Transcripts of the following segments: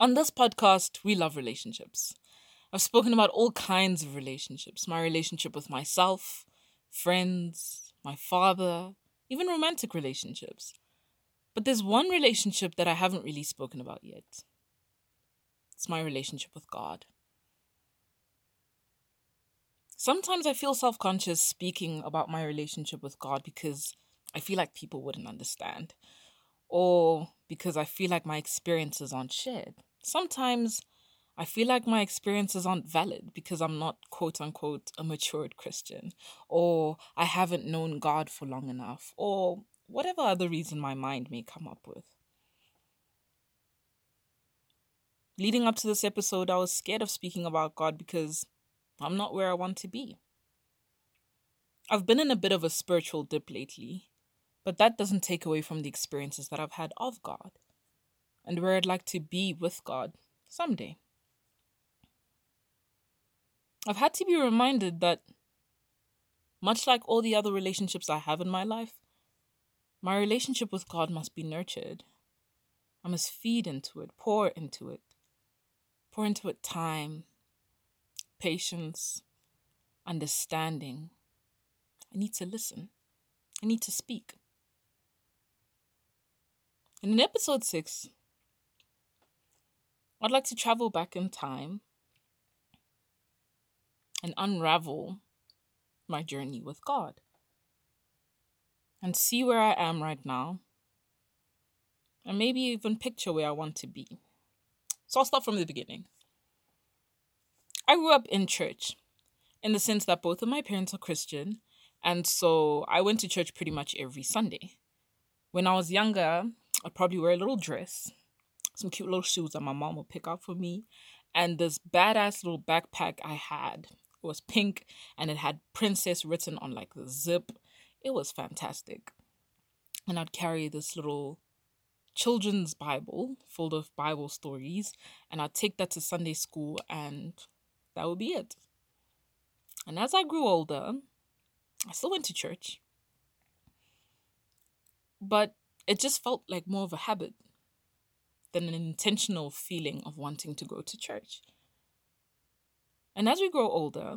On this podcast, we love relationships. I've spoken about all kinds of relationships my relationship with myself, friends, my father, even romantic relationships. But there's one relationship that I haven't really spoken about yet. It's my relationship with God. Sometimes I feel self conscious speaking about my relationship with God because I feel like people wouldn't understand, or because I feel like my experiences aren't shared. Sometimes I feel like my experiences aren't valid because I'm not, quote unquote, a matured Christian, or I haven't known God for long enough, or whatever other reason my mind may come up with. Leading up to this episode, I was scared of speaking about God because I'm not where I want to be. I've been in a bit of a spiritual dip lately, but that doesn't take away from the experiences that I've had of God and where I'd like to be with God someday. I've had to be reminded that, much like all the other relationships I have in my life, my relationship with God must be nurtured. I must feed into it, pour into it, pour into it time, patience, understanding. I need to listen. I need to speak. And in episode six, I'd like to travel back in time and unravel my journey with God and see where I am right now and maybe even picture where I want to be. So I'll start from the beginning. I grew up in church in the sense that both of my parents are Christian, and so I went to church pretty much every Sunday. When I was younger, I'd probably wear a little dress, some cute little shoes that my mom would pick out for me, and this badass little backpack I had it was pink and it had princess written on like the zip. It was fantastic. And I'd carry this little children's Bible full of Bible stories, and I'd take that to Sunday school, and that would be it. And as I grew older, I still went to church, but it just felt like more of a habit than an intentional feeling of wanting to go to church. And as we grow older,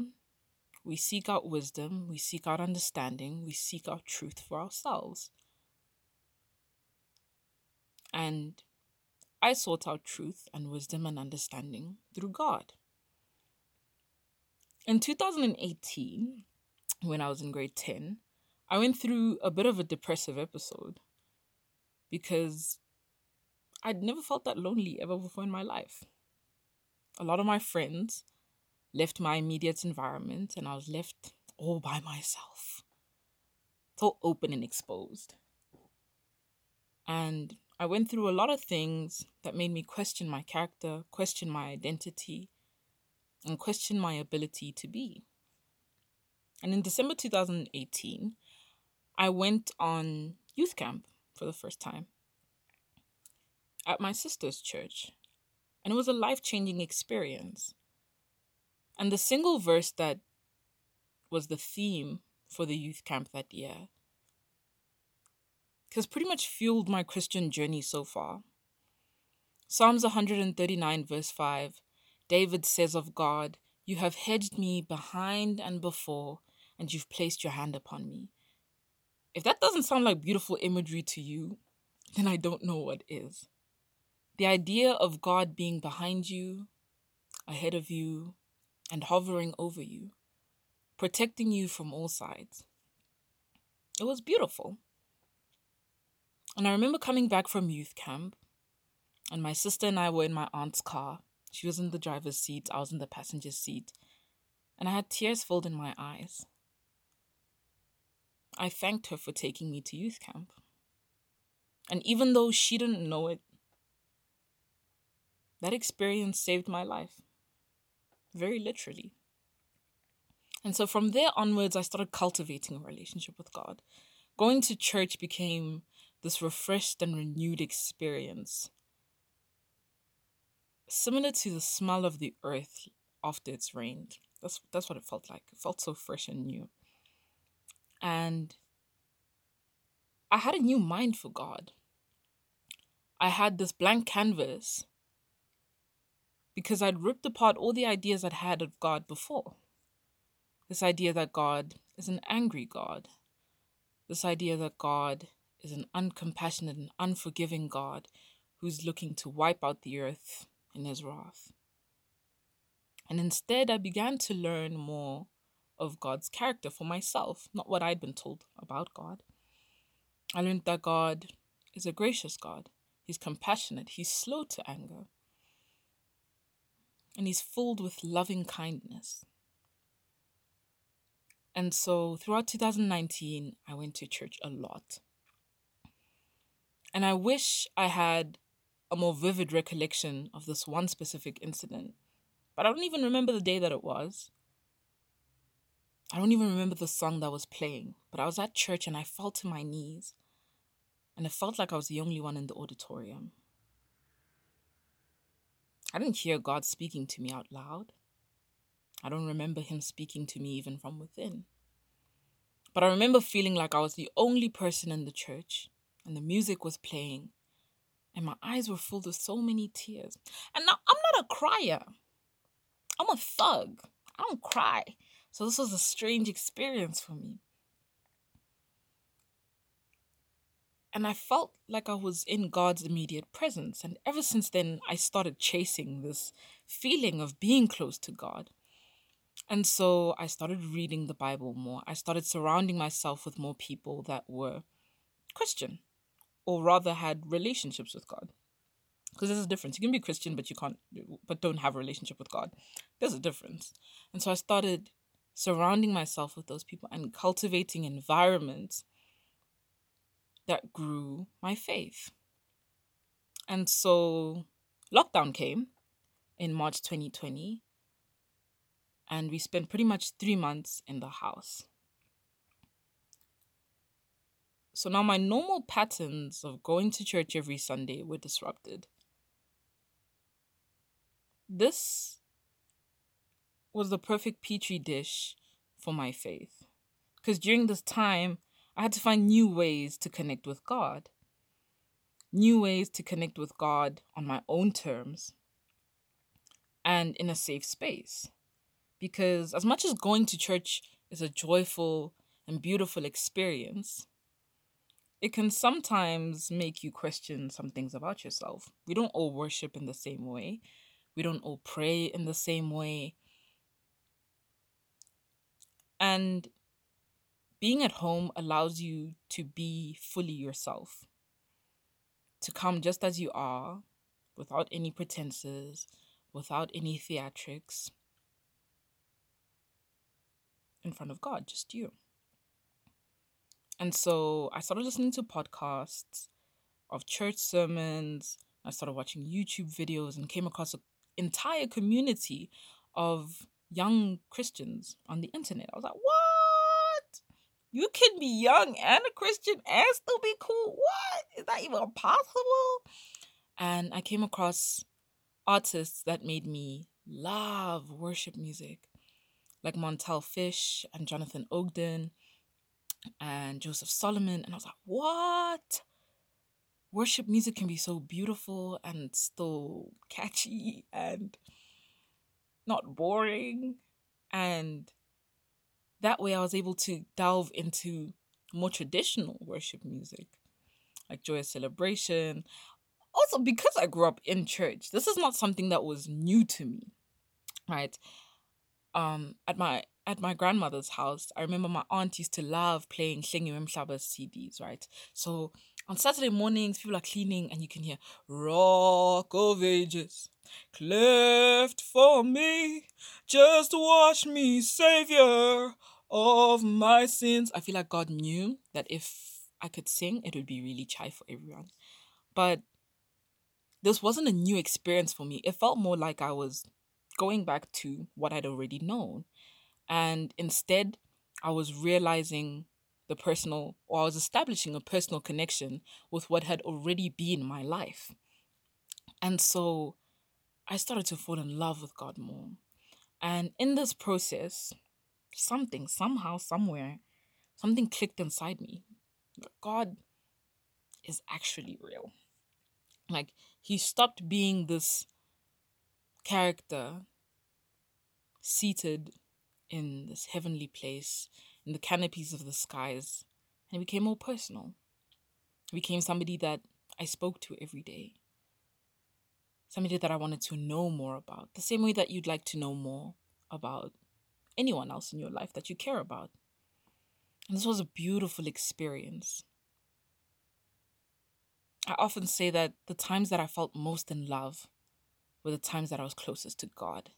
we seek out wisdom, we seek out understanding, we seek out truth for ourselves. And I sought out truth and wisdom and understanding through God. In 2018, when I was in grade 10, I went through a bit of a depressive episode because I'd never felt that lonely ever before in my life. A lot of my friends left my immediate environment and I was left all by myself. So open and exposed. And I went through a lot of things that made me question my character, question my identity, and question my ability to be. And in December 2018, I went on youth camp for the first time at my sister's church. And it was a life changing experience. And the single verse that was the theme for the youth camp that year has pretty much fueled my Christian journey so far. Psalms 139, verse 5 David says of God, You have hedged me behind and before, and you've placed your hand upon me. If that doesn't sound like beautiful imagery to you, then I don't know what is. The idea of God being behind you, ahead of you, and hovering over you, protecting you from all sides. It was beautiful. And I remember coming back from youth camp, and my sister and I were in my aunt's car. She was in the driver's seat, I was in the passenger seat, and I had tears filled in my eyes. I thanked her for taking me to youth camp. And even though she didn't know it, that experience saved my life very literally. And so from there onwards, I started cultivating a relationship with God. Going to church became this refreshed and renewed experience, similar to the smell of the earth after it's rained. That's that's what it felt like. It felt so fresh and new. And I had a new mind for God. I had this blank canvas because I'd ripped apart all the ideas I'd had of God before. This idea that God is an angry God, this idea that God is an uncompassionate and unforgiving God who's looking to wipe out the earth in his wrath. And instead, I began to learn more of God's character for myself, not what I'd been told about God. I learned that God is a gracious God, He's compassionate, He's slow to anger, and He's filled with loving kindness. And so throughout 2019, I went to church a lot. And I wish I had a more vivid recollection of this one specific incident, but I don't even remember the day that it was. I don't even remember the song that was playing, but I was at church and I fell to my knees. And it felt like I was the only one in the auditorium. I didn't hear God speaking to me out loud. I don't remember him speaking to me even from within. But I remember feeling like I was the only person in the church, and the music was playing, and my eyes were filled with so many tears. And now I'm not a crier, I'm a thug. I don't cry. So this was a strange experience for me. And I felt like I was in God's immediate presence. And ever since then, I started chasing this feeling of being close to God. And so I started reading the Bible more. I started surrounding myself with more people that were Christian, or rather had relationships with God. Because there's a difference. You can be Christian, but you can't, but don't have a relationship with God. There's a difference. And so I started surrounding myself with those people and cultivating environments that grew my faith. And so lockdown came in March 2020 and we spent pretty much three months in the house. So now my normal patterns of going to church every Sunday were disrupted. This was the perfect petri dish for my faith. Because during this time, I had to find new ways to connect with God, new ways to connect with God on my own terms and in a safe space because as much as going to church is a joyful and beautiful experience, it can sometimes make you question some things about yourself. We don't all worship in the same way, we don't all pray in the same way. And being at home allows you to be fully yourself, to come just as you are, without any pretenses, without any theatrics in front of God, just you. And so I started listening to podcasts of church sermons. I started watching YouTube videos and came across an entire community of young Christians on the internet. I was like, what? You can be young and a Christian and still be cool? What? Is that even possible? And I came across artists that made me love worship music like Montell Fish and Jonathan Ogden and Joseph Solomon. And I was like, what? Worship music can be so beautiful and still catchy and not boring. And that way I was able to delve into more traditional worship music, like Joyous Celebration. Also, because I grew up in church, this is not something that was new to me, right? um at my at my grandmother's house, I remember my aunt used to love playing Hlengiwe Mhlaba's CDs, right? So on Saturday mornings, people are cleaning and you can hear Rock of Ages, cleft for me, just wash me, Savior of my sins. I feel like God knew that if I could sing, it would be really chai for everyone. But this wasn't a new experience for me. It felt more like I was going back to what I'd already known. And instead, I was realizing the personal, or I was establishing a personal connection with what had already been my life. And so I started to fall in love with God more. And in this process, something, somehow, somewhere, something clicked inside me. God is actually real. Like, he stopped being this character seated in this heavenly place, in the canopies of the skies, and it became more personal. Became somebody that I spoke to every day. Somebody that I wanted to know more about, the same way that you'd like to know more about anyone else in your life that you care about. And this was a beautiful experience. I often say that the times that I felt most in love were the times that I was closest to God.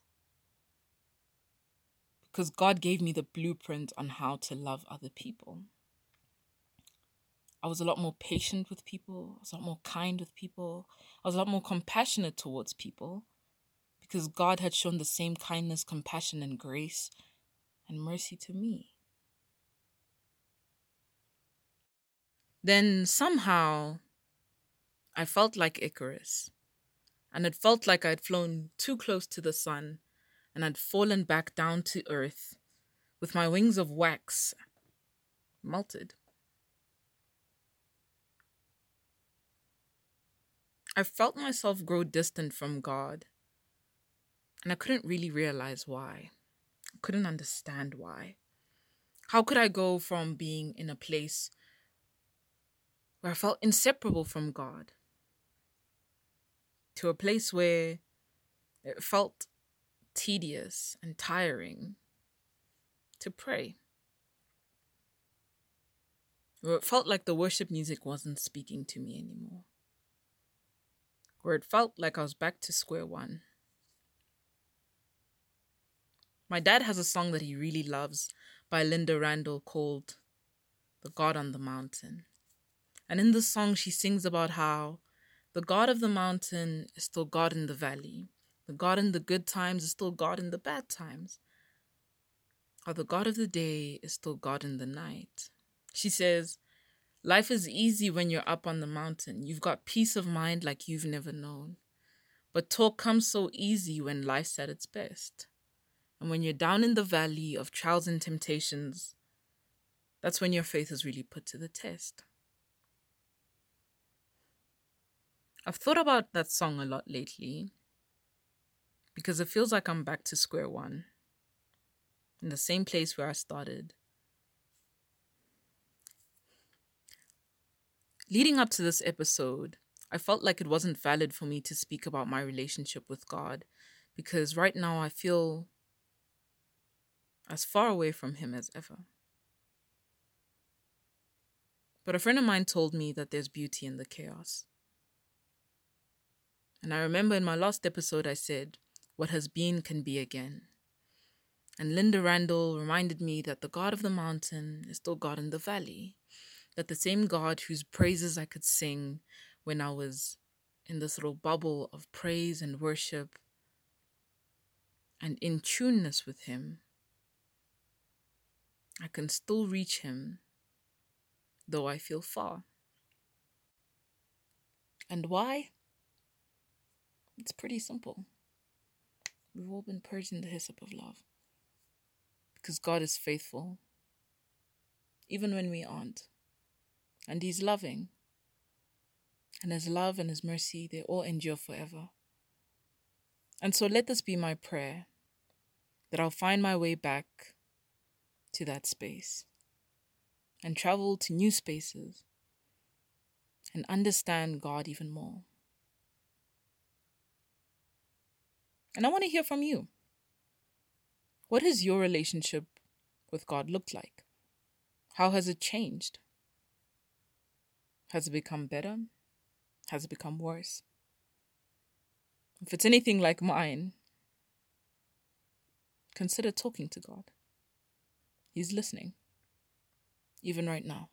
Because God gave me the blueprint on how to love other people. I was a lot more patient with people. I was a lot more kind with people. I was a lot more compassionate towards people because God had shown the same kindness, compassion, and grace and mercy to me. Then somehow I felt like Icarus, and it felt like I'd flown too close to the sun and I'd fallen back down to earth with my wings of wax melted. I felt myself grow distant from God, and I couldn't really realize why. I couldn't understand why. How could I go from being in a place where I felt inseparable from God to a place where it felt tedious and tiring to pray? Where it felt like the worship music wasn't speaking to me anymore where it felt like I was back to square one. My dad has a song that he really loves by Lynda Randle called The God on the Mountain. And in the song, she sings about how the God of the mountain is still God in the valley. The God in the good times is still God in the bad times. Or the God of the day is still God in the night. She says, Life is easy when you're up on the mountain. You've got peace of mind like you've never known. But talk comes so easy when life's at its best. And when you're down in the valley of trials and temptations, that's when your faith is really put to the test. I've thought about that song a lot lately because it feels like I'm back to square one, in the same place where I started. Leading up to this episode, I felt like it wasn't valid for me to speak about my relationship with God because right now I feel as far away from Him as ever. But a friend of mine told me that there's beauty in the chaos. And I remember in my last episode, I said, What has been can be again. And Lynda Randle reminded me that the God of the mountain is still God in the valley that the same God whose praises I could sing when I was in this little bubble of praise and worship and in tuneness with Him, I can still reach Him though I feel far. And why? It's pretty simple. We've all been purged in the hyssop of love. Because God is faithful, even when we aren't and He's loving. And His love and His mercy, they all endure forever. And so let this be my prayer that I'll find my way back to that space and travel to new spaces and understand God even more. And I want to hear from you. What has your relationship with God looked like? How has it changed? Has it become better? Has it become worse? If it's anything like mine, consider talking to God. He's listening, even right now.